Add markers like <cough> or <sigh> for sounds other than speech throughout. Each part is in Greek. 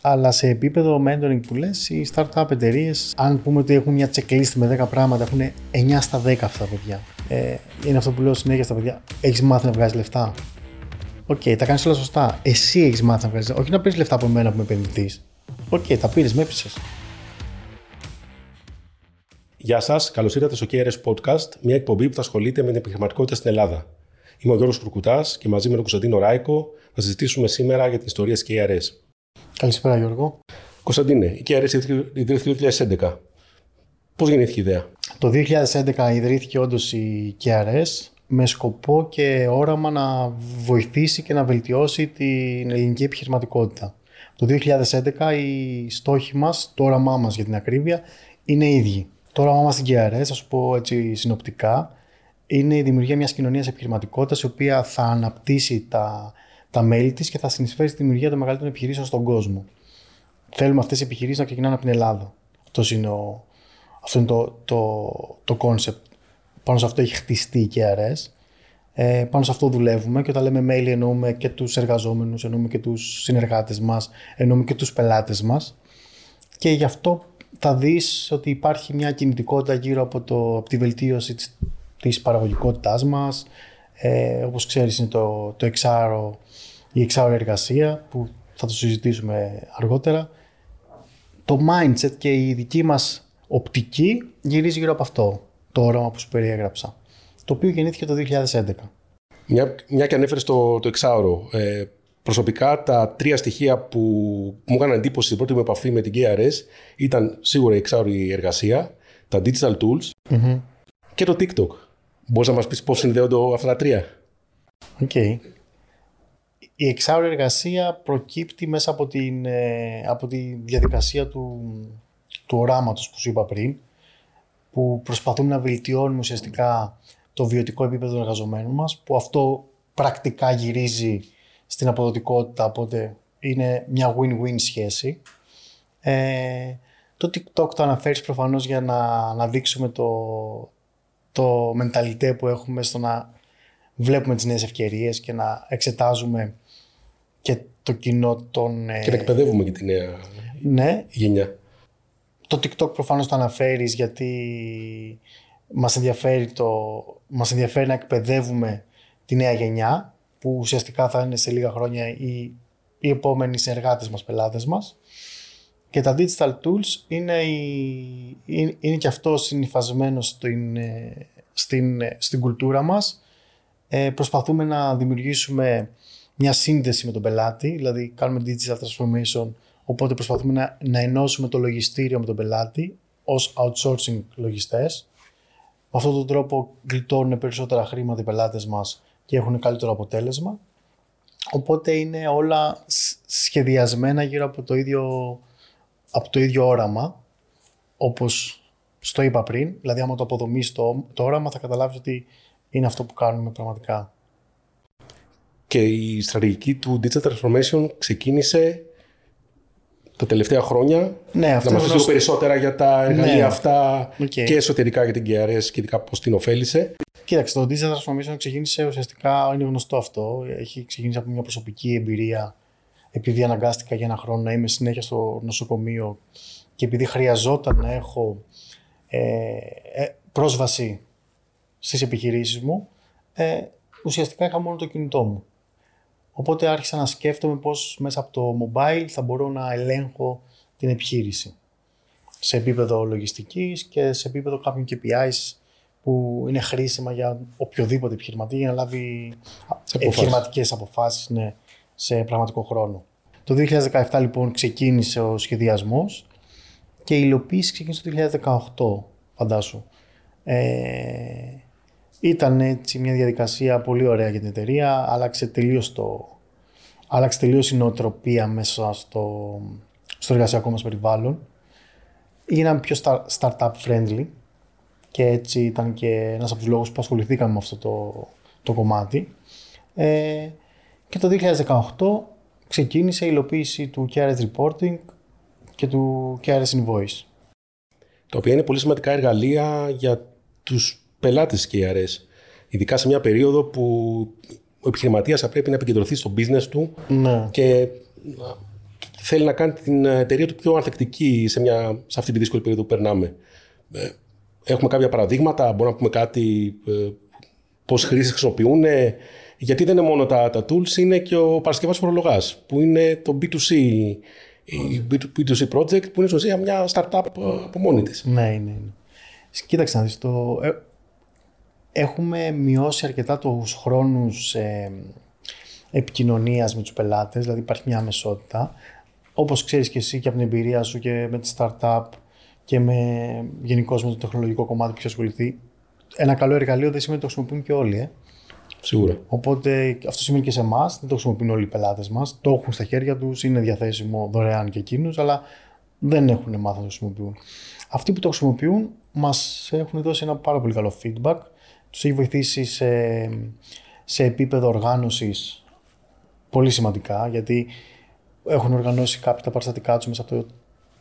Αλλά σε επίπεδο mentoring που λες, οι startup εταιρείες, αν πούμε ότι έχουν μια checklist με 10 πράγματα, έχουν 9 στα 10 αυτά τα παιδιά. Ε, είναι αυτό που λέω συνέχεια στα παιδιά. Έχεις μάθει να βγάζεις λεφτά; Okay, τα κάνεις όλα σωστά. Εσύ έχεις μάθει να βγάζεις λεφτά. Όχι να παίρνεις λεφτά από μένα που είμαι επενδυτής. Okay, τα πήρες, με έπεισες. Γεια σας, καλώς ήρθατε στο KRS Podcast, μια εκπομπή που θα ασχολείται με την επιχειρηματικότητα στην Ελλάδα. Είμαι ο Γιώργος Κουρκουτάς και μαζί με τον Κωνσταντίνο Ράικο θα συζητήσουμε σήμερα για την ιστορία της KRS. Καλησπέρα, Γιώργο. Κωνσταντίνε, η KRS ιδρύθηκε το 2011. Πώς γεννήθηκε η ιδέα, Το 2011 ιδρύθηκε όντως η KRS με σκοπό και όραμα να βοηθήσει και να βελτιώσει την ελληνική επιχειρηματικότητα. Το 2011 οι στόχοι μας, το όραμά μας για την ακρίβεια, είναι ίδιοι. Το όραμά μας στην KRS, θα σου πω έτσι συνοπτικά, είναι η δημιουργία μιας κοινωνίας επιχειρηματικότητας η οποία θα αναπτύσσει τα, τα μέλη της και θα συνεισφέρει στη δημιουργία των μεγαλύτερων επιχειρήσεων στον κόσμο. Θέλουμε αυτές οι επιχειρήσεις να ξεκινάνε από την Ελλάδα. Αυτός είναι, ο, αυτό είναι το, το, το concept. Πάνω σε αυτό έχει χτιστεί η KRS. Ε, πάνω σε αυτό δουλεύουμε και όταν λέμε mail εννοούμε και τους εργαζόμενους, εννοούμε και τους συνεργάτες μας, εννοούμε και τους πελάτες μας και γι' αυτό θα δεις ότι υπάρχει μια κινητικότητα γύρω από, το, από τη βελτίωση της, της παραγωγικότητάς μας. Ε, όπως ξέρεις είναι το, το εξάρο, η εξάρο εργασία που θα το συζητήσουμε αργότερα. Το mindset και η δική μας οπτική γυρίζει γύρω από αυτό το όραμα που σου περιέγραψα το οποίο γεννήθηκε το 2011. Μια, μια και ανέφερες το, το εξάωρο. Ε, προσωπικά τα τρία στοιχεία που μου έκαναν εντύπωση στην πρώτη μου επαφή με την KRS ήταν σίγουρα η εξάωρη εργασία, τα digital tools και το TikTok. Μπορείς να μας πεις πώς συνδέονται αυτά τα τρία; Okay. Η εξάωρη εργασία προκύπτει μέσα από, την, ε, από τη διαδικασία του, του οράματος που σου είπα πριν, που προσπαθούμε να βελτιώνουμε ουσιαστικά το βιωτικό επίπεδο των εργαζομένων μας, που αυτό πρακτικά γυρίζει στην αποδοτικότητα, οπότε είναι μια win-win σχέση. Ε, το TikTok το αναφέρεις προφανώς για να, να δείξουμε το, το μενταλιτέ που έχουμε στο να βλέπουμε τις νέες ευκαιρίες και να εξετάζουμε και το κοινό των... Ε, και να εκπαιδεύουμε και τη νέα ναι. γενιά. Το TikTok προφανώς το αναφέρεις γιατί μας ενδιαφέρει, το, μας ενδιαφέρει να εκπαιδεύουμε τη νέα γενιά που ουσιαστικά θα είναι σε λίγα χρόνια οι, οι επόμενοι συνεργάτες μας, πελάτες μας. Και τα digital tools είναι, η, είναι, και αυτό συνειφασμένο στην, στην, στην κουλτούρα μας. Ε, προσπαθούμε να δημιουργήσουμε μια σύνδεση με τον πελάτη, δηλαδή κάνουμε digital transformation, οπότε προσπαθούμε να, να ενώσουμε το λογιστήριο με τον πελάτη ως outsourcing λογιστές με αυτόν τον τρόπο γλιτώνουν περισσότερα χρήματα οι πελάτες μας και έχουν καλύτερο αποτέλεσμα. Οπότε είναι όλα σχεδιασμένα γύρω από το ίδιο, από το ίδιο όραμα, όπως στο είπα πριν. Δηλαδή, άμα το αποδομείς το, το όραμα, θα καταλάβεις ότι είναι αυτό που κάνουμε πραγματικά. Και η στρατηγική του Digital Transformation ξεκίνησε τα τελευταία χρόνια. Ναι, αυτός να μας λίγο περισσότερα για τα εργαλεία ναι. αυτά και εσωτερικά για την KRS και ειδικά πώς την ωφέλησε. Κοίταξε, το Digital Transformation ξεκίνησε ουσιαστικά, είναι γνωστό αυτό, έχει ξεκινήσει από μια προσωπική εμπειρία επειδή αναγκάστηκα για ένα χρόνο να είμαι συνέχεια στο νοσοκομείο και επειδή χρειαζόταν να έχω ε, ε, πρόσβαση στις επιχειρήσεις μου, ε, ουσιαστικά είχα μόνο το κινητό μου. Οπότε άρχισα να σκέφτομαι πώς μέσα από το mobile θα μπορώ να ελέγχω την επιχείρηση. Σε επίπεδο λογιστικής και σε επίπεδο κάποιων KPIs που είναι χρήσιμα για οποιοδήποτε επιχειρηματή για να λάβει επιχειρηματικές αποφάσεις ναι, σε πραγματικό χρόνο. Το 2017 λοιπόν ξεκίνησε ο σχεδιασμός και η υλοποίηση ξεκίνησε το 2018 φαντάσου. Ε, ήταν έτσι μια διαδικασία πολύ ωραία για την εταιρεία, άλλαξε τελείως, το, άλλαξε τελείως η νοοτροπία μέσα στο, στο εργασιακό μας περιβάλλον. Έγιναν πιο startup friendly και έτσι ήταν και ένας από τους λόγους που ασχοληθήκαμε με αυτό το, το κομμάτι. Ε, και το 2018 ξεκίνησε η υλοποίηση του KRS Reporting και του KRS Invoice. Τα οποία είναι πολύ σημαντικά εργαλεία για τους πελάτες τη KRS. Ειδικά σε μια περίοδο που ο επιχειρηματίας θα πρέπει να επικεντρωθεί στο business του ναι. και θέλει να κάνει την εταιρεία του πιο ανθεκτική σε, μια, σε αυτή τη δύσκολη περίοδο που περνάμε. Ε, έχουμε κάποια παραδείγματα, μπορούμε να πούμε κάτι ε, πώς χρήσεις χρησιμοποιούν, γιατί δεν είναι μόνο τα, τα tools, είναι και ο παρασκευάς φορολογάς, που είναι το B2C, η B2C project, που είναι ουσία μια startup από μόνη της. Ναι, ναι, ναι. Κοίταξε να δεις, το... Ε, έχουμε μειώσει αρκετά τους χρόνους ε, επικοινωνίας με τους πελάτες, δηλαδή υπάρχει μια αμεσότητα. Όπως ξέρεις και εσύ και από την εμπειρία σου και με τη startup και με γενικώ με το τεχνολογικό κομμάτι που έχει ασχοληθεί, ένα καλό εργαλείο δεν σημαίνει ότι το χρησιμοποιούν και όλοι. Ε. Σίγουρα. Οπότε αυτό σημαίνει και σε εμάς, δεν το χρησιμοποιούν όλοι οι πελάτες μας. Το έχουν στα χέρια τους, είναι διαθέσιμο δωρεάν και εκείνους, αλλά δεν έχουν μάθει να το χρησιμοποιούν. Αυτοί που το χρησιμοποιούν μας έχουν δώσει ένα πάρα πολύ καλό feedback. Τους έχει βοηθήσει σε, σε επίπεδο οργάνωσης πολύ σημαντικά, γιατί έχουν οργανώσει κάποια τα παραστατικά τους μέσα από το,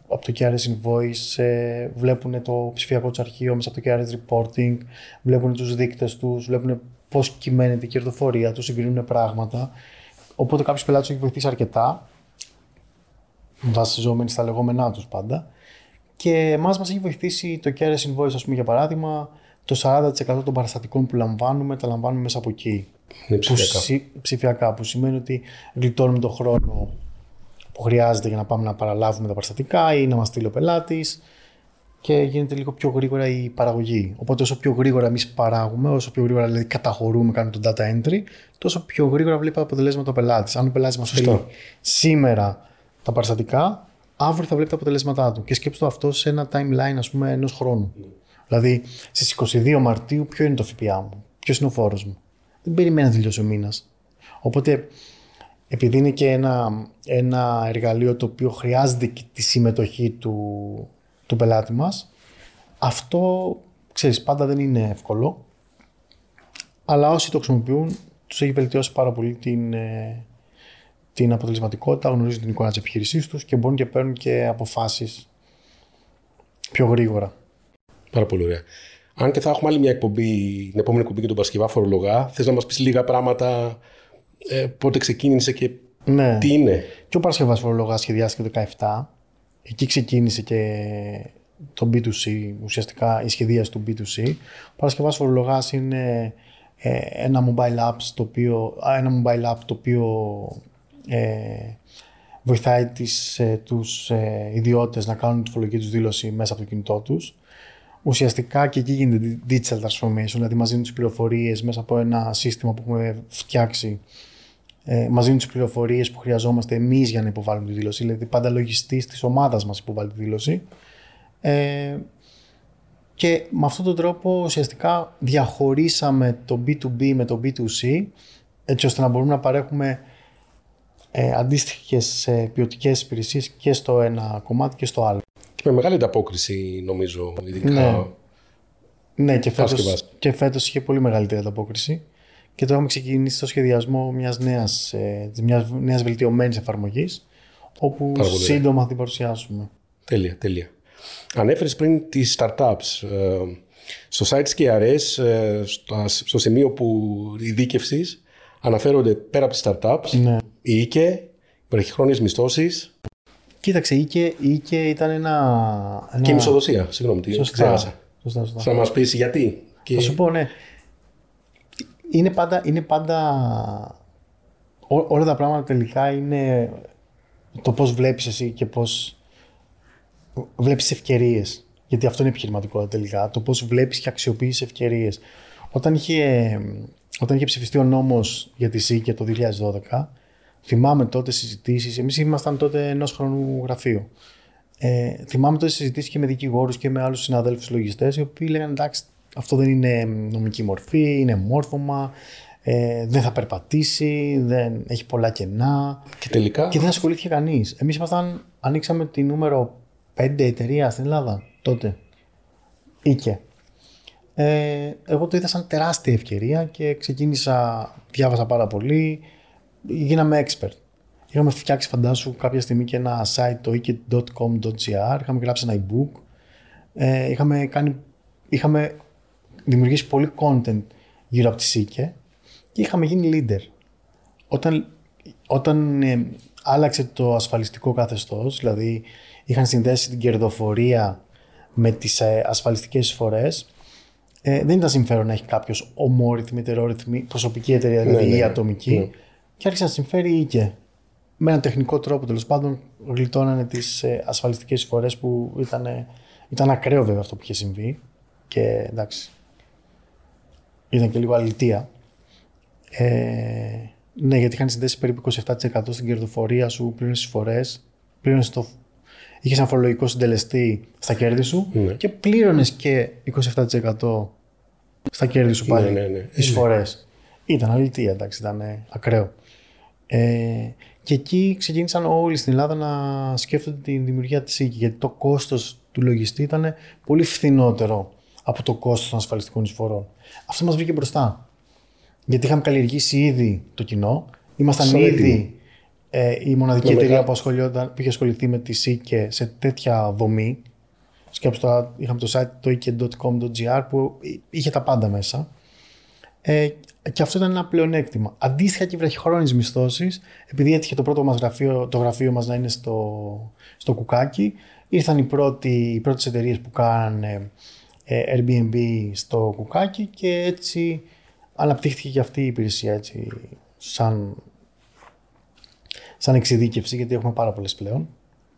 από το KRS Invoice, ε, βλέπουν το ψηφιακό τους αρχείο μέσα από το KRS Reporting, βλέπουν τους δείκτες τους, βλέπουν πώς κυμαίνεται η κερδοφορία τους, συγκρίνουν πράγματα. Οπότε κάποιο πελάτη έχει βοηθήσει αρκετά, βασιζόμενοι στα λεγόμενά τους πάντα. Και εμάς μας έχει βοηθήσει το KRS Invoice, ας πούμε, για παράδειγμα, το 40% των παραστατικών που λαμβάνουμε τα λαμβάνουμε μέσα από εκεί. Είναι ψηφιακά. Που, ψηφιακά, που σημαίνει ότι γλιτώνουμε τον χρόνο που χρειάζεται για να πάμε να παραλάβουμε τα παραστατικά ή να μας στείλει ο πελάτης και γίνεται λίγο πιο γρήγορα η παραγωγή. Οπότε όσο πιο γρήγορα εμείς παράγουμε, όσο πιο γρήγορα δηλαδή καταχωρούμε, κάνουμε το data entry, τόσο πιο γρήγορα βλέπει τα αποτελέσματα ο πελάτης. Αν ο πελάτης μας στείλει σήμερα τα παραστατικά, αύριο θα βλέπει τα αποτελέσματά του. Και σκέψτε το αυτό σε ένα timeline ας πούμε ενός χρόνου. Δηλαδή στις 22 Μαρτίου, ποιο είναι το ΦΠΑ μου, ποιος είναι ο φόρος μου; Δεν περιμένει να τελειώσει ο μήνας. Οπότε επειδή είναι και ένα, ένα εργαλείο το οποίο χρειάζεται και τη συμμετοχή του, του πελάτη μας. Αυτό, ξέρεις, πάντα δεν είναι εύκολο. Αλλά όσοι το χρησιμοποιούν, τους έχει βελτιώσει πάρα πολύ την, ε, την αποτελεσματικότητα, γνωρίζουν την εικόνα της επιχείρησής τους και μπορούν και παίρνουν και αποφάσεις πιο γρήγορα. Πάρα πολύ ωραία. Αν και θα έχουμε άλλη μια εκπομπή, την επόμενη εκπομπή για τον Πασκευά Φορολογά, θες να μας πεις λίγα πράγματα, ε, πότε ξεκίνησε και ναι. τι είναι; Και ο Παρασκευάς Φορολογάς σχεδιάστηκε το 2017 εκεί ξεκίνησε και το B2C, ουσιαστικά η σχεδίαση του B2C. Ο Παρασκευάς Φορολογάς είναι ε, ένα mobile app το οποίο, ένα mobile app το οποίο ε, βοηθάει τις, ε, τους ε, ιδιώτες να κάνουν τη φορολογική τους δήλωση μέσα από το κινητό τους. Ουσιαστικά και εκεί γίνεται digital transformation, δηλαδή μας δίνουν τις πληροφορίες μέσα από ένα σύστημα που έχουμε φτιάξει ε, μας δίνουν τις πληροφορίες που χρειαζόμαστε εμείς για να υποβάλουμε τη δήλωση. Δηλαδή, πάντα λογιστής της ομάδας μας υποβάλλει τη δήλωση. Ε, και με αυτόν τον τρόπο ουσιαστικά διαχωρίσαμε το B2B με το B2C έτσι ώστε να μπορούμε να παρέχουμε ε, αντίστοιχες ε, ποιοτικές υπηρεσίες και στο ένα κομμάτι και στο άλλο. Και με μεγάλη ανταπόκριση νομίζω, ειδικά. Ναι, ναι και, φέτος, και φέτος είχε πολύ μεγαλύτερη ανταπόκριση και τώρα έχουμε ξεκινήσει το σχεδιασμό μιας νέας, ε, μιας νέας βελτιωμένης εφαρμογής όπου σύντομα θα την παρουσιάσουμε. Τέλεια, τέλεια. Ανέφερες πριν τις startups. Ε, στο site της KRS, ε, στο σημείο που οι δίκευσης αναφέρονται πέρα από τις startups, ναι. η ΙΚΕ, βραχυχρόνιες μισθώσεις. Κοίταξε, η ΙΚΕ, η ΙΚΕ ήταν ένα... ένα... Και η μισοδοσία, συγγνώμη, τι ξέχασα. Σωστά, σωστά. Θα μας πεις γιατί. Θα σου πω, ναι είναι πάντα, είναι πάντα ό, όλα τα πράγματα τελικά είναι το πώς βλέπεις εσύ και πώς βλέπεις ευκαιρίες. Γιατί αυτό είναι επιχειρηματικότητα τελικά. Το πώς βλέπεις και αξιοποιείς ευκαιρίες. Όταν είχε, όταν είχε ψηφιστεί ο νόμος για τη ΣΥΚΕ το 2012, θυμάμαι τότε συζητήσεις, εμείς ήμασταν τότε ενός χρονού γραφείο. Ε, θυμάμαι τότε συζητήσεις και με δικηγόρους και με άλλους συναδέλφους λογιστές, οι οποίοι λέγανε εντάξει, αυτό δεν είναι νομική μορφή, είναι μόρφωμα, ε, δεν θα περπατήσει, δεν έχει πολλά κενά. Και τελικά; Και δεν ασχολήθηκε κανείς. Εμείς ήμασταν, ανοίξαμε τη νούμερο 5 εταιρεία στην Ελλάδα τότε. Ήκε. Ε, εγώ το είδα σαν τεράστια ευκαιρία και ξεκίνησα, διάβασα πάρα πολύ, γίναμε expert. Είχαμε φτιάξει φαντάσου κάποια στιγμή και ένα site το ike.com.gr, είχαμε γράψει ένα e-book, ε, είχαμε, κάνει, είχαμε δημιουργήσει πολύ content γύρω από τη ΣΥΚΕ και είχαμε γίνει leader. Όταν, όταν ε, άλλαξε το ασφαλιστικό καθεστώς, δηλαδή είχαν συνδέσει την κερδοφορία με τις ε, ασφαλιστικές εισφορές. Ε, δεν ήταν συμφέρον να έχει κάποιος ομόρυθμη, ετερόρυθμη, προσωπική εταιρεία, δηλαδή Ναι, ναι, ή ναι. ατομική. Ναι. Και άρχισε να συμφέρει ή και. Με έναν τεχνικό τρόπο τέλος πάντων γλιτώνανε τις ε, ασφαλιστικές εισφορέ που ήταν, ήταν ακραίο βέβαια αυτό που είχε συμβεί. Και εντάξει. Ήταν και λίγο αλητία. Ε, ναι, γιατί είχαν συνδέσει περίπου 27% στην κερδοφορία σου, πλήρωνες τις φορές, πλήρωνες το. Είχες ένα φορολογικό συντελεστή στα κέρδη σου Ναι. και πλήρωνες και 27% στα κέρδη σου πάλι. Ναι, ναι, ναι. Εισφορέ. Ήταν αλήθεια, εντάξει, ήταν ε, ακραίο. Ε, και εκεί ξεκίνησαν όλοι στην Ελλάδα να σκέφτονται τη δημιουργία της οίκη, γιατί το κόστος του λογιστή ήταν πολύ φθηνότερο από το κόστος των ασφαλιστικών εισφορών. Αυτό μας βγήκε μπροστά. Γιατί είχαμε καλλιεργήσει ήδη το κοινό, ήμασταν Σαν ήδη έτοιμοι. ε, η μοναδική Νομικά. εταιρεία που, ασχολιόταν, που είχε ασχοληθεί με τη ΣΥΚΕ σε τέτοια δομή. Σκέψτε τώρα, είχαμε το site το ike.com.gr που είχε τα πάντα μέσα. Ε, και αυτό ήταν ένα πλεονέκτημα. Αντίστοιχα και οι βραχυχρόνιες μισθώσεις, επειδή έτυχε το πρώτο μας γραφείο, το γραφείο μας να είναι στο, στο κουκάκι, ήρθαν οι, πρώτοι, οι πρώτες εταιρείες που κάνανε ε, Airbnb στο κουκάκι και έτσι αναπτύχθηκε και αυτή η υπηρεσία έτσι, σαν, σαν εξειδίκευση, γιατί έχουμε πάρα πολλές πλέον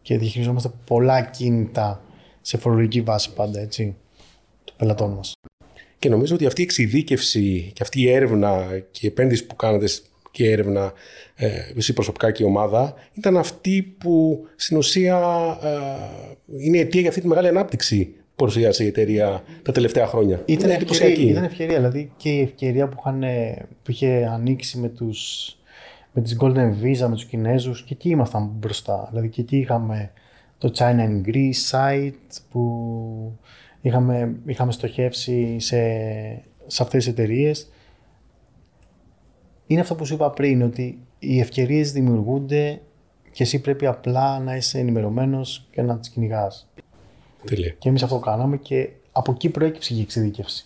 και διαχειριζόμαστε πολλά κίνητα σε φορολογική βάση πάντα, έτσι, των πελατών μας. Και νομίζω ότι αυτή η εξειδίκευση και αυτή η έρευνα και η επένδυση που κάνατε και η έρευνα, ε, εσύ προσωπικά και η ομάδα, ήταν αυτή που στην ουσία ε, είναι η αιτία για αυτή τη μεγάλη ανάπτυξη που παρουσίασε η εταιρεία τα τελευταία χρόνια. Ήταν είναι ευκαιρία, εντυπωσιακή. ήταν ευκαιρία, δηλαδή και η ευκαιρία που, είχαν, που είχε ανοίξει με, τους, με τις Golden Visa, με τους Κινέζους και εκεί ήμασταν μπροστά. Δηλαδή και εκεί είχαμε το China in Greece site που είχαμε, είχαμε στοχεύσει σε, σε αυτές τις εταιρείες. Είναι αυτό που σου είπα πριν, ότι οι ευκαιρίες δημιουργούνται και εσύ πρέπει απλά να είσαι ενημερωμένος και να τις κυνηγάς. Τέλεια. Και εμείς αυτό κάναμε και από εκεί προέκυψε και η εξειδίκευση.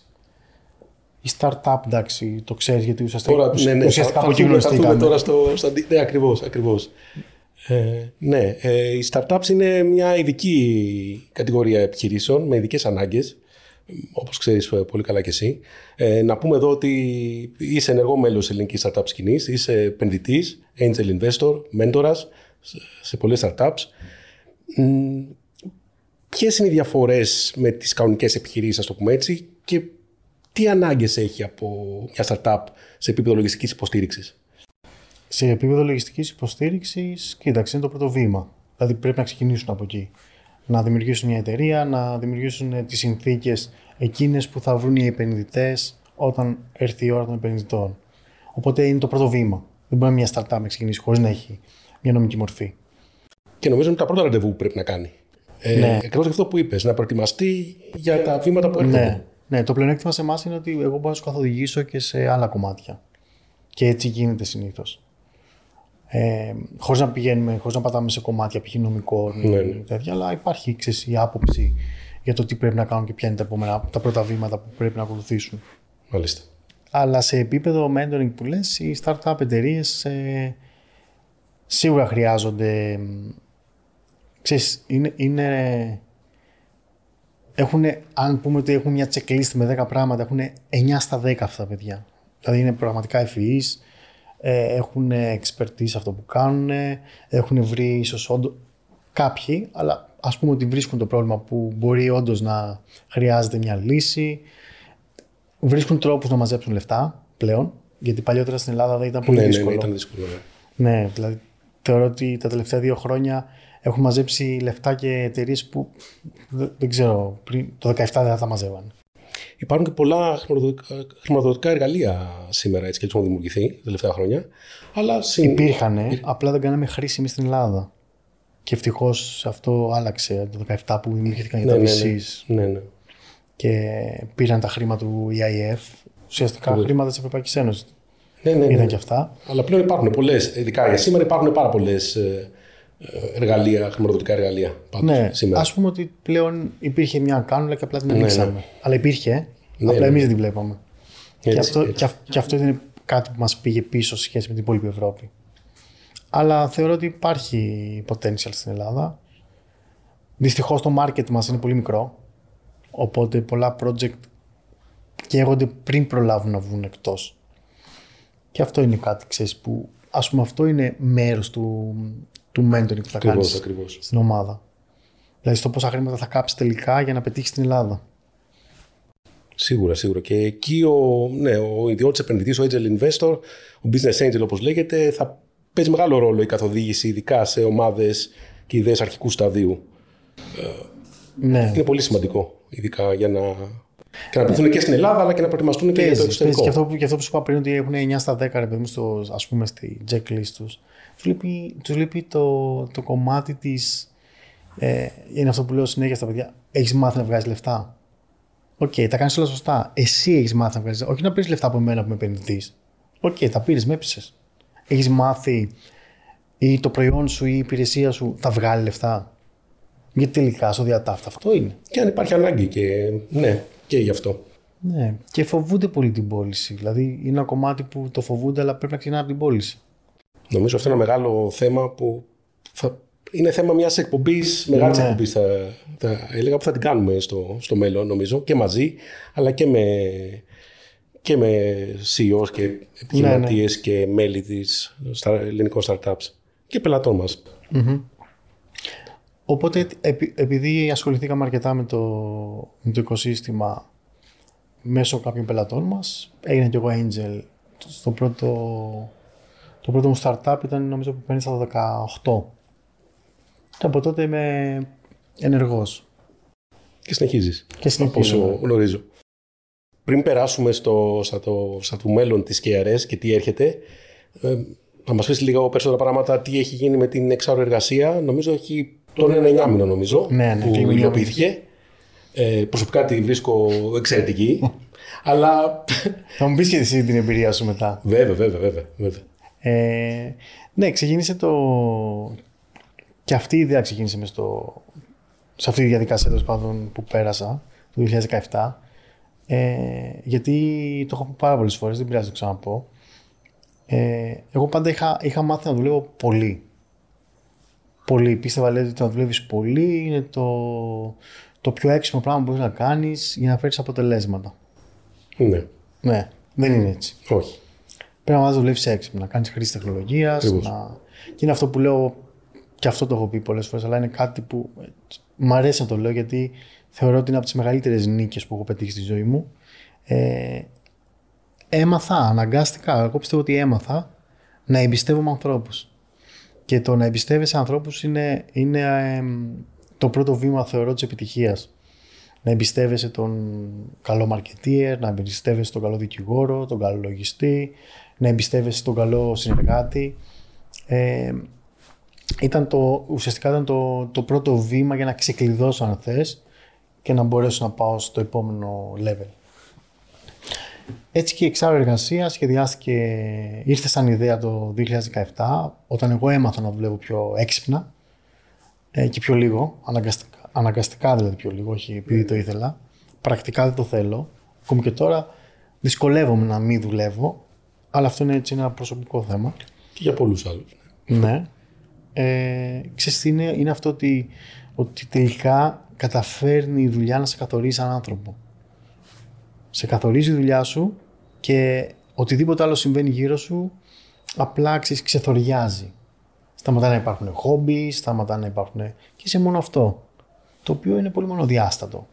Η startup, εντάξει, το ξέρεις γιατί ουσιαστικά, Τώρα, ναι, ναι, ουσιαστικά θα, από εκεί θα, έρθουμε- θα έρθουμε γνωριστήκαμε. τώρα στο, στα, ναι, ακριβώς, ακριβώς. Ε, ναι, ε, οι startups είναι μια ειδική κατηγορία επιχειρήσεων με ειδικές ανάγκες, όπως ξέρεις ε, πολύ καλά και εσύ. Ε, να πούμε εδώ ότι είσαι ενεργό μέλος της ελληνικής startup σκηνής, είσαι επενδυτής, angel investor, μέντορας σε, σε πολλές startups. Μ, Ποιες είναι οι διαφορές με τις κανονικές επιχειρήσεις, ας το πούμε έτσι, και τι ανάγκες έχει από μια startup σε επίπεδο λογιστικής υποστήριξης; Σε επίπεδο λογιστικής υποστήριξης, κοίταξε, είναι το πρώτο βήμα. Δηλαδή πρέπει να ξεκινήσουν από εκεί. Να δημιουργήσουν μια εταιρεία, να δημιουργήσουν τις συνθήκες εκείνες που θα βρουν οι επενδυτές όταν έρθει η ώρα των επενδυτών. Οπότε είναι το πρώτο βήμα. Δεν μπορεί μια startup να ξεκινήσει χωρίς να έχει μια νομική μορφή. Και νομίζω είναι τα πρώτα ραντεβού που πρέπει να κάνει. Ε, Ναι. Ακριβώς γι' αυτό που είπες, να προετοιμαστεί για τα βήματα που έρχονται. Ναι, ναι, το πλεονέκτημα σε εμάς είναι ότι εγώ μπορώ να σου καθοδηγήσω και σε άλλα κομμάτια. Και έτσι γίνεται συνήθως. Ε, χωρίς να πηγαίνουμε, χωρίς να πατάμε σε κομμάτια π.χ. νομικών ή Ναι, ναι. τέτοια, αλλά υπάρχει ξέρεις, η άποψη για το τι πρέπει να κάνουν και ποια είναι τα, επόμενα, τα πρώτα βήματα που πρέπει να ακολουθήσουν. Μάλιστα. Αλλά σε επίπεδο mentoring που λες, οι startup εταιρείες ε, σίγουρα χρειάζονται. μ, Ξέρεις, είναι, είναι, έχουν, αν πούμε ότι έχουν μια checklist με 10 πράγματα, έχουν 9 στα 10 αυτά τα παιδιά. Δηλαδή είναι πραγματικά ευφυείς, ε, έχουν expertise σε αυτό που κάνουν, έχουν βρει ίσως όντω κάποιοι, αλλά ας πούμε ότι βρίσκουν το πρόβλημα που μπορεί όντως να χρειάζεται μια λύση, βρίσκουν τρόπους να μαζέψουν λεφτά πλέον, γιατί παλιότερα στην Ελλάδα δεν ήταν πολύ Ναι, ναι, δύσκολο. ναι, ήταν δύσκολο. ναι. Ναι, δηλαδή θεωρώ ότι τα τελευταία δύο χρόνια έχουν μαζέψει λεφτά και εταιρείες που δεν, δεν ξέρω, πριν το 17 δεν θα τα μαζεύαν. Υπάρχουν και πολλά χρηματοδοτικά, χρηματοδοτικά εργαλεία σήμερα έτσι και έτσι έχουν δημιουργηθεί τα τελευταία χρόνια. Αλλά συν... Υπήρχαν, απλά δεν κάναμε χρήσιμη στην Ελλάδα. Και ευτυχώς αυτό άλλαξε το 17 που δημιουργήθηκαν οι ναι, τα ναι, ναι. VCs ναι, ναι. και πήραν τα χρήματα του EIF, ουσιαστικά χρήματα της Ευρωπαϊκής Ένωσης. ναι, ναι, ναι. Ήταν και αυτά. Αλλά πλέον υπάρχουν πολλές, ειδικά για σήμερα υπάρχουν πάρα πολλές εργαλεία, χρηματοδοτικά εργαλεία. Πάντως, Ναι, σήμερα. ας πούμε ότι πλέον υπήρχε μια κάνουλα και απλά την ανοίξαμε. Αλλά υπήρχε, Ναι, απλά ναι. εμείς δεν την βλέπαμε. και, Έτσι, αυτό, έτσι. και, αυ- και αυτό είναι κάτι που μας πήγε πίσω σε σχέση με την υπόλοιπη Ευρώπη. Αλλά θεωρώ ότι υπάρχει potential στην Ελλάδα. Δυστυχώς το market μας είναι πολύ μικρό. Οπότε πολλά project καίγονται πριν προλάβουν να βγουν εκτός. Και αυτό είναι κάτι, ξέρεις, που ας πούμε αυτό είναι μέρος του, του mentoring που θα Ακριβώς, κάνεις ακριβώς. στην ομάδα. Δηλαδή στο πόσα χρήματα θα κάψεις τελικά για να πετύχεις στην Ελλάδα. Σίγουρα, σίγουρα. Και εκεί ο, ναι, ο ιδιώτης επενδυτής, ο angel investor, ο business angel όπως λέγεται, θα παίζει μεγάλο ρόλο η καθοδήγηση, ειδικά σε ομάδες και ιδέες αρχικού σταδίου. Ναι. Είναι πολύ σημαντικό, ειδικά για να, και να σταθούν και στην Ελλάδα, αλλά και να προετοιμαστούν και για το Παίζει, παίζει. εξωτερικό. Και αυτό, που- και αυτό που σου είπα πριν ότι έχουν 9 στα 10 ρε παιδί μου, στο, ας πούμε στη checklist τους. Τους λείπει, τους λείπει το, το κομμάτι της... Ε, είναι αυτό που λέω συνέχεια στα παιδιά. Έχεις μάθει να βγάζεις λεφτά; Οκ, τα κάνεις όλα σωστά. Εσύ έχεις μάθει να βγάζεις λεφτά. Όχι να πήρες λεφτά από μένα που είμαι επενδυτής. Οκ, τα πήρες, με έψησες. Έχεις μάθει ή το προϊόν σου ή η υπηρεσία σου θα βγάλει λεφτά; Γιατί τελικά στο διά ταύτα αυτό είναι. Και αν υπάρχει ανάγκη και ναι, και γι' αυτό. Ναι, και φοβούνται πολύ την πώληση. Δηλαδή είναι ένα κομμάτι που το φοβούνται, αλλά πρέπει να ξεκινάει από την πώληση. Νομίζω αυτό είναι ένα μεγάλο θέμα που θα, είναι θέμα μιας εκπομπής, μεγάλης Ναι. εκπομπής, θα, θα έλεγα, που θα την κάνουμε στο, στο μέλλον, νομίζω, και μαζί, αλλά και με, και με CEOs και επιχειρηματίες και μέλη της στα ελληνικών startups και πελατών μας. Οπότε, επει- επειδή ασχοληθήκαμε αρκετά με το, με το οικοσύστημα μέσω κάποιων πελατών μας, έγινα και εγώ angel. Στο πρώτο, το πρώτο μου startup ήταν νομίζω που παίρνει στα 18. Και από τότε είμαι ενεργός. Και συνεχίζεις. Και από όσο συνεχίζω. γνωρίζω. Πριν περάσουμε στο, στα, το, στα του μέλλον της KRS και τι έρχεται, ε, να μας πεις λίγο περισσότερα πράγματα, τι έχει γίνει με την εξάωρη εργασία. Νομίζω έχει τον ένα εννιάμινο νομίζω Ναι, ναι, που κλείνει υλοποιήθηκε. Ε, προσωπικά τη βρίσκω εξαιρετική. <laughs> αλλά Θα μου πεις και εσύ την εμπειρία σου μετά. βέβαια, βέβαια, βέβαια. βέβαια. Ε, ναι, ξεκίνησε το. Και αυτή η ιδέα ξεκίνησε μες στο... σε αυτή τη διαδικασία τέλος πάντων που πέρασα το 2017. Ε, γιατί το έχω πει πάρα πολλές φορές, δεν πειράζει να το ξαναπώ. Ε, εγώ πάντα είχα, είχα μάθει να δουλεύω πολύ. Πολύ. Πίστευα λέει, ότι να δουλεύεις πολύ είναι το, το πιο έξυπνο πράγμα που μπορείς να κάνεις για να φέρεις αποτελέσματα. Ναι, Ναι, δεν είναι έτσι. όχι. Πρέπει να δουλεύεις έξυπνα, να κάνεις χρήση τεχνολογίας. Ακριβώς. Να... Και είναι αυτό που λέω, και αυτό το έχω πει πολλές φορές, αλλά είναι κάτι που ε, μ' αρέσει να το λέω γιατί θεωρώ ότι είναι από τις μεγαλύτερες νίκες που έχω πετύχει στη ζωή μου. Ε, έμαθα, αναγκάστηκα, εγώ πιστεύω ότι έμαθα να εμπιστεύομαι ανθρώπους. Και το να εμπιστεύεσαι ανθρώπους είναι, είναι ε, το πρώτο βήμα, θεωρώ, της επιτυχίας. Να εμπιστεύεσαι τον καλό μαρκετίερ, να εμπιστεύεσαι τον καλό δικηγόρο, τον καλό λογιστή, να εμπιστεύεσαι τον καλό συνεργάτη. Ε, ήταν το, ουσιαστικά ήταν το, το πρώτο βήμα για να ξεκλειδώσω αν θες και να μπορέσω να πάω στο επόμενο level. Έτσι και η εξάρου εργασία σχεδιάστηκε, ήρθε σαν ιδέα το 2017, όταν εγώ έμαθα να δουλεύω πιο έξυπνα ε, και πιο λίγο, αναγκαστικά, αναγκαστικά δηλαδή πιο λίγο, όχι επειδή το ήθελα. Πρακτικά δεν το θέλω. Ακόμη και τώρα δυσκολεύομαι να μην δουλεύω, αλλά αυτό είναι έτσι ένα προσωπικό θέμα. Και για πολλούς άλλους. Ναι. Ε, ξέρεις τι είναι, είναι αυτό ότι, ότι τελικά καταφέρνει η δουλειά να σε καθορίσει σαν άνθρωπο. Σε καθορίζει η δουλειά σου και οτιδήποτε άλλο συμβαίνει γύρω σου απλά ξέρεις, ξεθοριάζει. Σταματά να υπάρχουν χόμπι, σταματά να υπάρχουν και είσαι μόνο αυτό. Το οποίο είναι πολύ μονοδιάστατο.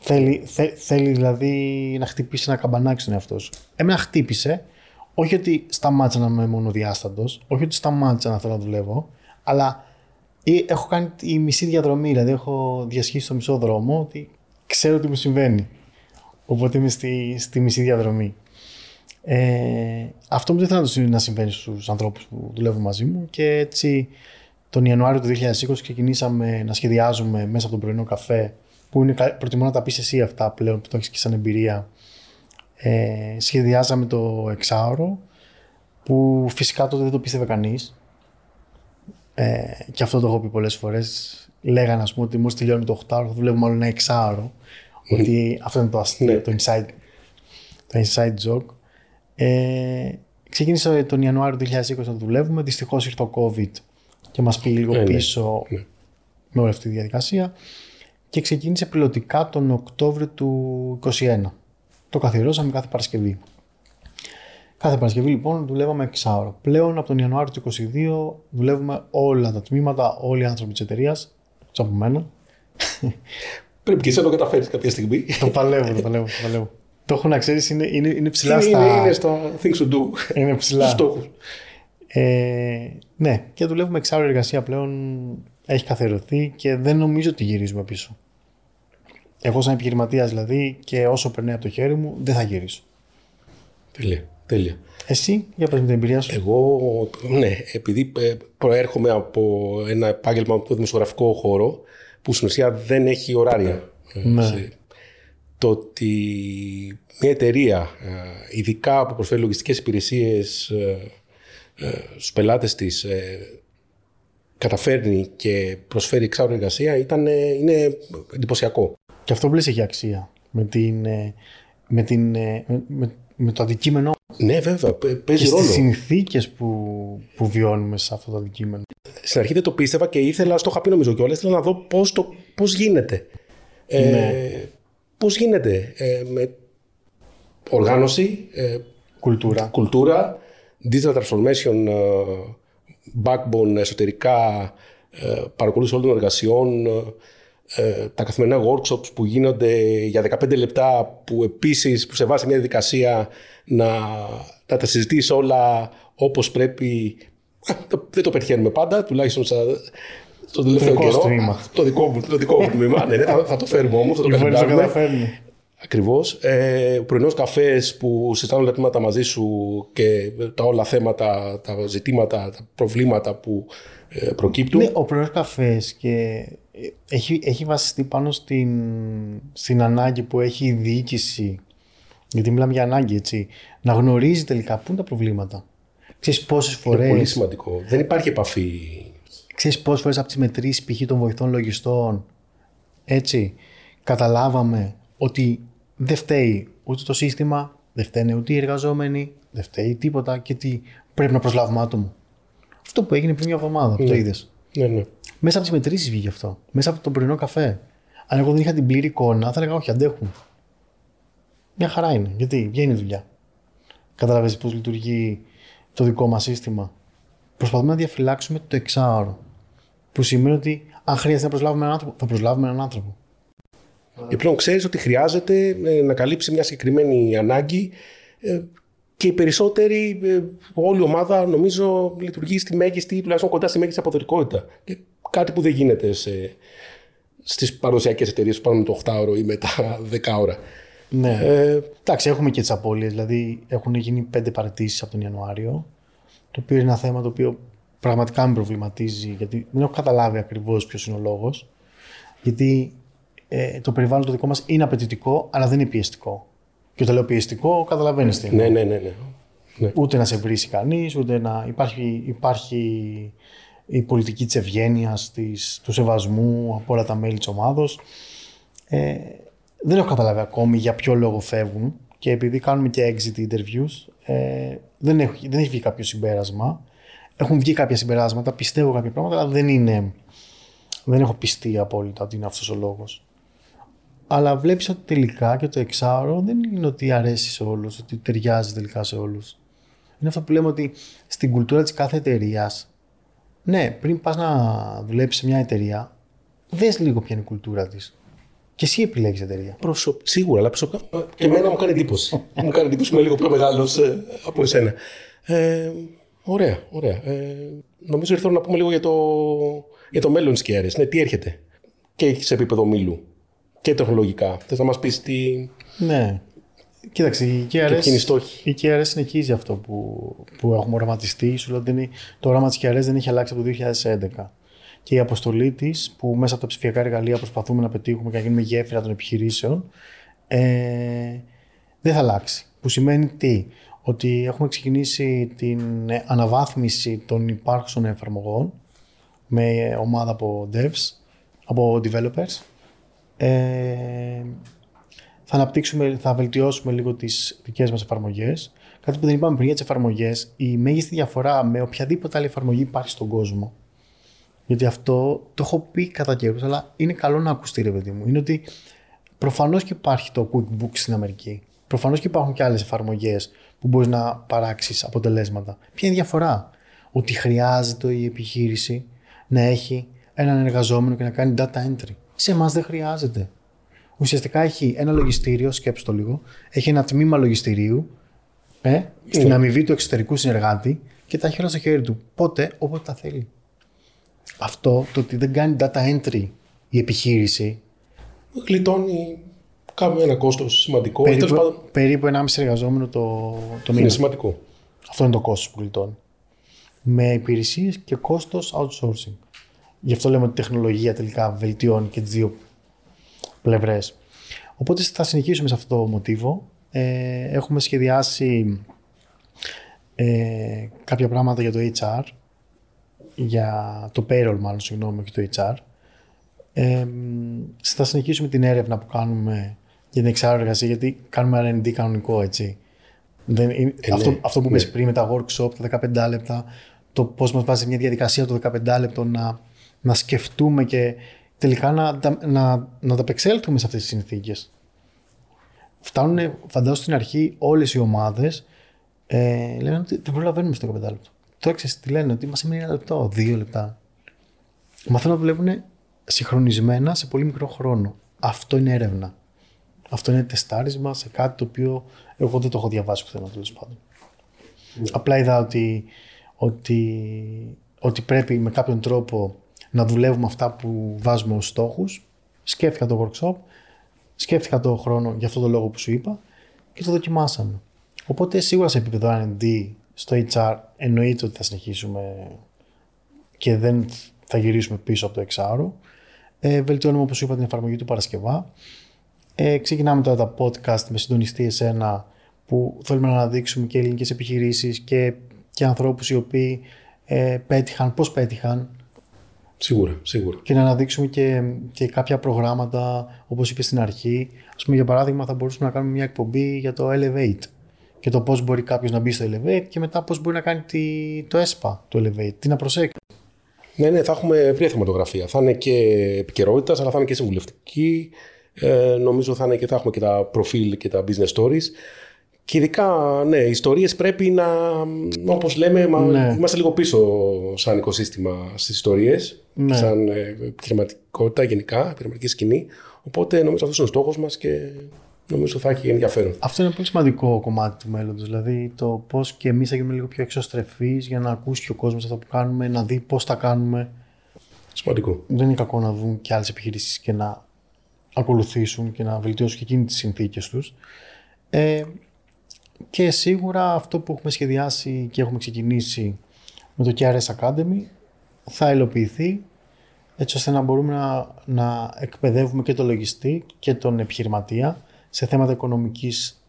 Θέλει, θε- θέλει δηλαδή να χτυπήσει ένα καμπανάκι στον εαυτό σου. Εμένα χτύπησε, όχι ότι σταμάτησα να είμαι μονοδιάστατος, όχι ότι σταμάτησα να θέλω να δουλεύω, αλλά ή- έχω κάνει τη μισή διαδρομή, δηλαδή έχω διασχίσει το μισό δρόμο, ότι ξέρω τι μου συμβαίνει. Οπότε είμαι στη, στη μισή διαδρομή. Ε, αυτό μου δεν θέλω να το συ- να συμβαίνει στους ανθρώπους που δουλεύουν μαζί μου και έτσι τον Ιανουάριο του 2020 ξεκινήσαμε να σχεδιάζουμε μέσα από τον πρωινό καφέ που είναι, κα- προτιμώ να τα πεις εσύ αυτά πλέον που το έχεις και σαν εμπειρία. Ε, σχεδιάζαμε το εξάωρο που φυσικά τότε δεν το πίστευε κανείς. Ε, και αυτό το έχω πει πολλές φορές. Λέγανε ας πούμε ότι μόλις τελειώνει το 8 θα δουλεύουμε άλλο ένα εξάωρο ότι αυτό είναι το αστείο, Ναι. το inside, το inside joke ε, Ξεκίνησε τον Ιανουάριο του 2020 να δουλεύουμε. Δυστυχώς ήρθε ο COVID και μας πήγε λίγο Ναι, ναι. πίσω Ναι. με όλη αυτή τη διαδικασία. Και ξεκίνησε πιλωτικά τον Οκτώβριο του 2021. Το καθιερώσαμε κάθε Παρασκευή. Κάθε Παρασκευή λοιπόν δουλεύαμε εξάωρο. Πλέον από τον Ιανουάριο του 2022 δουλεύουμε όλα τα τμήματα, όλοι οι άνθρωποι της εταιρείας, εκτό από μένα. Πρέπει και εσύ να το καταφέρεις κάποια στιγμή. το παλεύω, το παλεύω, το παλεύω. Το έχω να ξέρεις, είναι, είναι, είναι ψηλά είναι, στα. είναι, είναι στα things to do. είναι ψηλά. Στους στόχους. Ε, ναι, και δουλεύουμε εξάωρη εργασία πλέον. Έχει καθιερωθεί και δεν νομίζω ότι γυρίζουμε πίσω. Εγώ, σαν επιχειρηματίας δηλαδή, και όσο περνάει από το χέρι μου, δεν θα γυρίσω. Τέλεια. Τέλεια. Εσύ, για πες με την εμπειρία σου. Εγώ, ναι, επειδή ε, προέρχομαι από ένα επάγγελμα από το δημοσιογραφικό χώρο που στην ουσία δεν έχει ωράρια. Ε, Ναι. σε- Το ότι μια εταιρεία, ε, ειδικά που προσφέρει λογιστικές υπηρεσίες ε, ε, στους πελάτες της, ε, καταφέρνει και προσφέρει εξάρου εργασία ήταν, ε, είναι εντυπωσιακό. Και αυτό που λες έχει αξία. Με, την, ε, με, την, ε, με, με- με το αντικείμενο Ναι, βέβαια, παι- και παίζει στις ρόλο. συνθήκες που, που βιώνουμε σε αυτό το αντικείμενο. Στην αρχή δεν το πίστευα και ήθελα, στο είχα πει νομίζω κιόλας, ήθελα να δω πώς, το, πώς γίνεται. Ε, Ναι. Πώς γίνεται ε, με οργάνωση, ε, Κουλτούρα. κουλτούρα, digital transformation, ε, backbone εσωτερικά, ε, παρακολούθηση όλων των εργασιών, ε, τα καθημερινά workshops που γίνονται για 15 λεπτά που επίσης που σε βάζει μια διαδικασία να, να τα συζητήσει όλα όπως πρέπει. Α, το- Δεν το πετυχαίνουμε πάντα, τουλάχιστον στα, στο τελευταίο δικό σου καιρό. τμήμα. Το δικό μου, το δικό μου τμήμα. ναι, ναι, θα, θα το φέρουμε όμως, θα το Λοιπόν, το καταφέρουμε. καταφέρνει. Ακριβώς. Ε, Πρωινός καφές που συζητάνε όλα τα τμήματα μαζί σου και τα όλα θέματα, τα ζητήματα, τα προβλήματα που ε, προκύπτουν. Ναι, ο πρωινός καφές και ε, έχει, έχει βασιστεί πάνω στην, στην ανάγκη που έχει η διοίκηση, γιατί μιλάμε για ανάγκη, έτσι, να γνωρίζει τελικά πού είναι τα προβλήματα. Ξέρεις πόσες Είναι πολύ φορές, σημαντικό. Δεν υπάρχει επαφή. ξέρεις πόσες φορές από τις μετρήσεις π.χ. των βοηθών λογιστών, έτσι, καταλάβαμε ότι δεν φταίει ούτε το σύστημα, δεν φταίνε ούτε οι εργαζόμενοι, δεν φταίει τίποτα και ότι πρέπει να προσλάβουμε άτομο. Αυτό που έγινε πριν μια εβδομάδα, που το είδες. Ναι, ναι. Μέσα από τις μετρήσεις βγήκε αυτό. Μέσα από τον πρωινό καφέ. Αν εγώ δεν είχα την πλήρη εικόνα, θα έλεγα όχι, αντέχουν. Μια χαρά είναι. Γιατί βγαίνει η δουλειά. Καταλαβαίνεις πώς λειτουργεί το δικό μας σύστημα. Προσπαθούμε να διαφυλάξουμε το εξάωρο. Που σημαίνει ότι αν χρειάζεται να προσλάβουμε έναν άνθρωπο, θα προσλάβουμε έναν άνθρωπο. Και πλέον ξέρεις ότι χρειάζεται ε, να καλύψει μια συγκεκριμένη ανάγκη ε, και οι περισσότεροι, ε, όλη η ομάδα νομίζω λειτουργεί στη μέγιστη, τουλάχιστον κοντά στη μέγιστη αποδοτικότητα. Και κάτι που δεν γίνεται σε, στις παραδοσιακές εταιρείες που πάνε με το 8ωρο ή με τα 10 ώρα. Ναι. Ε, Εντάξει, έχουμε και τις απώλειες. Δηλαδή, έχουν γίνει πέντε παραιτήσει από τον Ιανουάριο. Το οποίο είναι ένα θέμα το οποίο πραγματικά με προβληματίζει, γιατί δεν έχω καταλάβει ακριβώς ποιος είναι ο λόγος. Γιατί ε, το περιβάλλον το δικό μας είναι απαιτητικό, αλλά δεν είναι πιεστικό. Και όταν λέω πιεστικό, καταλαβαίνεις τι εννοώ. ναι, ναι, ναι, ναι. Ούτε να σε βρίσει κανείς, ούτε να. Υπάρχει, υπάρχει η πολιτική της ευγένειας, του σεβασμού από όλα τα μέλη της ομάδος. Ε, δεν έχω καταλάβει ακόμη για ποιο λόγο φεύγουν και επειδή κάνουμε και exit interviews, ε, δεν, έχει, δεν έχει βγει κάποιο συμπέρασμα. Έχουν βγει κάποια συμπεράσματα, πιστεύω κάποια πράγματα, αλλά δεν είναι. Δεν έχω πιστεί απόλυτα ότι είναι αυτός ο λόγος. Αλλά βλέπεις ότι τελικά και το εξάωρο δεν είναι ότι αρέσει σε όλους, ότι ταιριάζει τελικά σε όλους. Είναι αυτό που λέμε ότι στην κουλτούρα της κάθε εταιρείας, ναι, πριν πας να δουλέψεις σε μια εταιρεία, δες λίγο ποια είναι η κουλτούρα της. Και εσύ επιλέγεις εταιρεία. Προσω... Σίγουρα, αλλά προσωπικά. Και εμένα μου κάνει εντύπωση. <laughs> μου κάνει εντύπωση που είμαι λίγο πιο μεγάλος από εσένα. Ε, ωραία, ωραία. Ε, νομίζω ήρθαμε να πούμε λίγο για το, για το μέλλον της KRS. Ναι, τι έρχεται. Και σε επίπεδο μήλου. Και τεχνολογικά. Θες να μας πεις τι. Ναι. Κοίταξε, η ποιοι είναι οι KRS, στόχοι; η KRS συνεχίζει αυτό που, που έχουμε οραματιστεί. Σου λέω ότι δεν είναι- το όραμα της KRS δεν έχει αλλάξει από το 2011. Και η αποστολή της, που μέσα από τα ψηφιακά εργαλεία προσπαθούμε να πετύχουμε και να γίνουμε γέφυρα των επιχειρήσεων, ε, δεν θα αλλάξει. Που σημαίνει τι, ότι έχουμε ξεκινήσει την ε, αναβάθμιση των υπάρχουσων εφαρμογών με ομάδα από devs, από developers. Ε, θα αναπτύξουμε, θα βελτιώσουμε λίγο τις δικές μας εφαρμογές. κάτι που δεν είπαμε πριν για τις εφαρμογές, η μέγιστη διαφορά με οποιαδήποτε άλλη εφαρμογή υπάρχει στον κόσμο. Γιατί αυτό το έχω πει κατά καιρούς, αλλά είναι καλό να ακουστεί, ρε παιδί μου. Είναι ότι προφανώς και υπάρχει το QuickBooks στην Αμερική. Προφανώς και υπάρχουν και άλλες εφαρμογές που μπορείς να παράξεις αποτελέσματα. Ποια είναι η διαφορά, Ότι χρειάζεται η επιχείρηση να έχει έναν εργαζόμενο και να κάνει data entry. Σε εμάς δεν χρειάζεται. Ουσιαστικά έχει ένα λογιστήριο, σκέψτε το λίγο, έχει ένα τμήμα λογιστηρίου ε, στην αμοιβή του εξωτερικού συνεργάτη και τα έχει όλα στο χέρι του. Πότε, όποτε τα θέλει. Αυτό το ότι δεν κάνει data entry η επιχείρηση. Γλιτώνει κάποιο ένα κόστος σημαντικό. Περίπου, πάντων... περίπου 1,5 εργαζόμενο το, το μήνα. Είναι σημαντικό. Αυτό είναι το κόστος που γλιτώνει. Με υπηρεσίες και κόστος outsourcing. Γι' αυτό λέμε ότι η τεχνολογία τελικά βελτιώνει και τις δύο πλευρές. Οπότε θα συνεχίσουμε σε αυτό το μοτίβο. Ε, έχουμε σχεδιάσει ε, κάποια πράγματα για το HR, για το payroll μάλλον, συγγνώμη, και το HR. Ε, θα συνεχίσουμε την έρευνα που κάνουμε για την HR εργασίας, γιατί κάνουμε R&D κανονικό, έτσι. Δεν, είναι, ε, αυτό, ναι, αυτό που ναι. πριν με τα workshop, τα 15 λεπτά, το πώς μας βάζει μια διαδικασία το 15 λεπτό να, να σκεφτούμε και τελικά να, να, να, να σε αυτές τις συνθήκες. Φτάνουν, φαντάζομαι στην αρχή, όλες οι ομάδες ε, λένε ότι δεν προλαβαίνουμε στο 15 λεπτό. Το έξι τι λένε, ότι μας έμεινε ένα λεπτό, δύο λεπτά. Μαθαίνουν να δουλεύουν συγχρονισμένα σε πολύ μικρό χρόνο. Αυτό είναι έρευνα. Αυτό είναι τεστάρισμα σε κάτι το οποίο εγώ δεν το έχω διαβάσει πουθενά τέλος πάντων. Yeah. Απλά είδα ότι, ότι, ότι πρέπει με κάποιον τρόπο να δουλεύουμε αυτά που βάζουμε ως στόχους. Σκέφτηκα το workshop, σκέφτηκα το χρόνο για αυτό το λόγο που σου είπα και το δοκιμάσαμε. Οπότε σίγουρα σε επίπεδο R&D στο HR εννοείται ότι θα συνεχίσουμε και δεν θα γυρίσουμε πίσω από το εξάρο. Ε, βελτιώνουμε όπως είπα την εφαρμογή του Παρασκευά. Ε, ξεκινάμε τώρα τα podcast με συντονιστή εσένα που θέλουμε να αναδείξουμε και ελληνικές επιχειρήσεις και, και ανθρώπους οι οποίοι ε, πέτυχαν, πώς πέτυχαν, Σίγουρα, σίγουρα. Και να αναδείξουμε και, και κάποια προγράμματα, όπως είπες στην αρχή. Α πούμε, για παράδειγμα, θα μπορούσαμε να κάνουμε μια εκπομπή για το Elevate. Και το πώς μπορεί κάποιος να μπει στο Elevate και μετά πώς μπορεί να κάνει τη, το ESPA το Elevate. Τι να προσέξει. Ναι, ναι, θα έχουμε ευρία θεματογραφία. Θα είναι και επικαιρότητας, αλλά θα είναι και συμβουλευτική. Ε, νομίζω θα, είναι και, θα έχουμε και τα προφίλ και τα business stories. Και ειδικά, ναι, οι ιστορίες πρέπει να, όπως λέμε, ναι. είμαστε λίγο πίσω σαν οικοσύστημα στις ιστορίες, ναι. σαν ε, επιχειρηματικότητα γενικά, επιχειρηματική σκηνή. Οπότε νομίζω αυτός είναι ο στόχος μας και νομίζω θα έχει ενδιαφέρον. Αυτό είναι ένα πολύ σημαντικό κομμάτι του μέλλοντος, δηλαδή το πώς και εμείς θα γίνουμε λίγο πιο εξωστρεφείς για να ακούσει και ο κόσμος αυτό που κάνουμε, να δει πώς τα κάνουμε. Σημαντικό. Δεν είναι κακό να δουν και άλλες επιχειρήσεις και να ακολουθήσουν και να βελτιώσουν και εκείνη τις συνθήκες τους. Ε, και σίγουρα αυτό που έχουμε σχεδιάσει και έχουμε ξεκινήσει με το KRS Academy θα υλοποιηθεί έτσι ώστε να μπορούμε να, να εκπαιδεύουμε και τον λογιστή και τον επιχειρηματία σε θέματα οικονομικής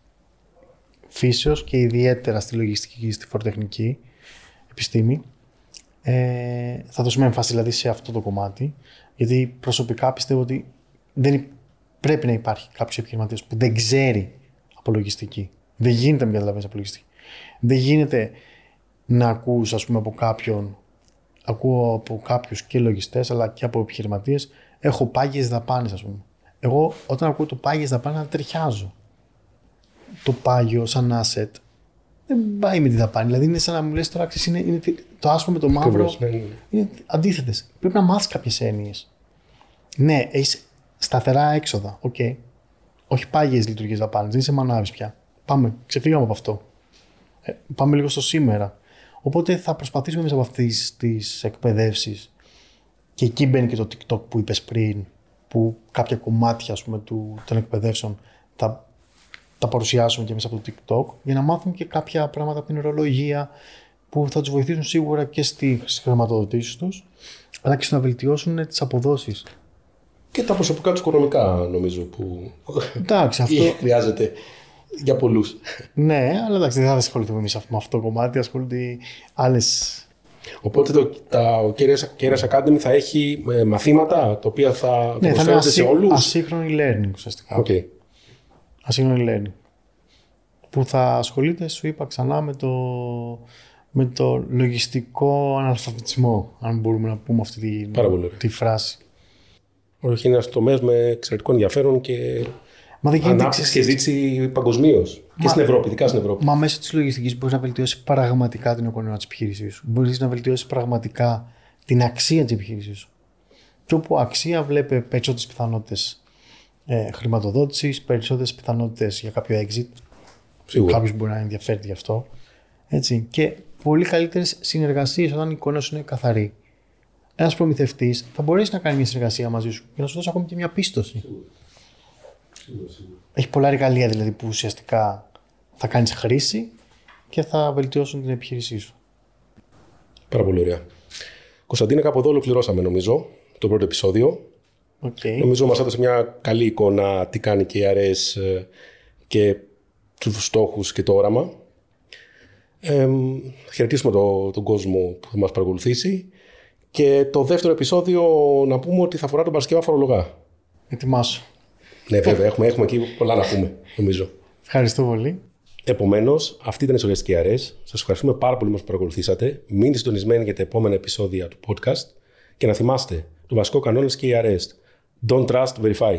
φύσεως και ιδιαίτερα στη λογιστική και στη φοροτεχνική επιστήμη. Ε, θα δώσουμε έμφαση δηλαδή σε αυτό το κομμάτι γιατί προσωπικά πιστεύω ότι δεν πρέπει να υπάρχει κάποιος επιχειρηματίας που δεν ξέρει από λογιστική. Δεν γίνεται να καταλαβαίνεις από λογιστική. Δεν γίνεται να ακούς, ας πούμε, από κάποιον. Ακούω από κάποιους και λογιστές, αλλά και από επιχειρηματίες. Έχω πάγιες δαπάνες, ας πούμε. Εγώ όταν ακούω το πάγιες δαπάνες, ανατριχιάζω. Το πάγιο σαν asset δεν πάει με τη δαπάνη. Δηλαδή είναι σαν να μου λες τώρα, είναι, είναι, το άσπρο με το μαύρο. Ναι, ναι. Είναι αντίθετες. Πρέπει να μάθεις κάποιες έννοιες. Ναι, έχεις σταθερά έξοδα. OK. Okay. Όχι πάγιες λειτουργικές δαπάνες. Δεν είσαι μανάβης πια. Πάμε, ξεφύγαμε από αυτό. Ε, πάμε λίγο στο σήμερα. Οπότε θα προσπαθήσουμε μέσα από αυτές τις εκπαιδεύσεις. Και εκεί μπαίνει και το TikTok που είπες πριν, που κάποια κομμάτια ας πούμε, του, των εκπαιδεύσεων θα τα παρουσιάσουμε και μέσα από το TikTok για να μάθουν και κάποια πράγματα από την ορολογία που θα τους βοηθήσουν σίγουρα και στις χρηματοδοτήσεις τους, αλλά και στο να βελτιώσουν τις αποδόσεις. Και τα προσωπικά τους οικονομικά, νομίζω. Που Εντάξει, αυτό. <laughs> χρειάζεται για πολλούς. ναι, αλλά εντάξει, δεν θα ασχοληθούμε εμείς με αυτό το κομμάτι, ασχολούνται άλλες. Οπότε το, τα, ο Keras Academy θα έχει ε, μαθήματα τα οποία θα ναι, θα είναι σε όλους; Ασύγχρονη learning ουσιαστικά. Okay. Ασύγχρονη learning. που θα ασχολείται, σου είπα ξανά, με το, με το λογιστικό αναλφαβητισμό, αν μπορούμε να πούμε αυτή τη, Πάρα πολύ ωραία. τη φράση. Όχι, είναι ένα τομέας με εξαιρετικό ενδιαφέρον και Μα δεν γίνεται ανάπτυξης και ζήτηση παγκοσμίως. Και στην Ευρώπη, ειδικά στην Ευρώπη. Μα μέσω της λογιστικής μπορείς να βελτιώσεις πραγματικά την οικονομία της επιχείρησής σου. Μπορείς να βελτιώσεις πραγματικά την αξία της επιχείρησής σου. Και όπου αξία βλέπει περισσότερες πιθανότητες ε, χρηματοδότησης, περισσότερες πιθανότητες για κάποιο exit. Σίγουρα. Κάποιος μπορεί να ενδιαφέρεται γι' αυτό. Έτσι. Και πολύ καλύτερες συνεργασίες όταν η εικόνα σου είναι καθαρή. Ένας προμηθευτής θα μπορέσει να κάνει μια συνεργασία μαζί σου και να σου δώσει ακόμη και μια πίστοση. Έχει πολλά εργαλεία δηλαδή που ουσιαστικά θα κάνεις χρήση και θα βελτιώσουν την επιχείρησή σου. Πάρα πολύ ωραία. Κωνσταντίνε, κάπου εδώ ολοκληρώσαμε νομίζω το πρώτο επεισόδιο. Okay. Νομίζω μας έδωσε μια καλή εικόνα τι κάνει και η ΑΡΕΣ ε, και τους στόχους και το όραμα. Ε, θα χαιρετήσουμε το, τον κόσμο που θα μας παρακολουθήσει. Και το δεύτερο επεισόδιο να πούμε ότι θα αφορά τον Παρασκευά Φορολογά. Ετοιμάσου. Ναι, βέβαια, έχουμε, έχουμε εκεί πολλά να πούμε, νομίζω. Ευχαριστώ πολύ. Επομένως, αυτή ήταν η Σογιαστική Αρές. Σας ευχαριστούμε πάρα πολύ που μας παρακολουθήσατε. Μείνετε συντονισμένοι για τα επόμενα επεισόδια του podcast. Και να θυμάστε, το βασικό κανόνα και η Arrest. Don't trust, verify.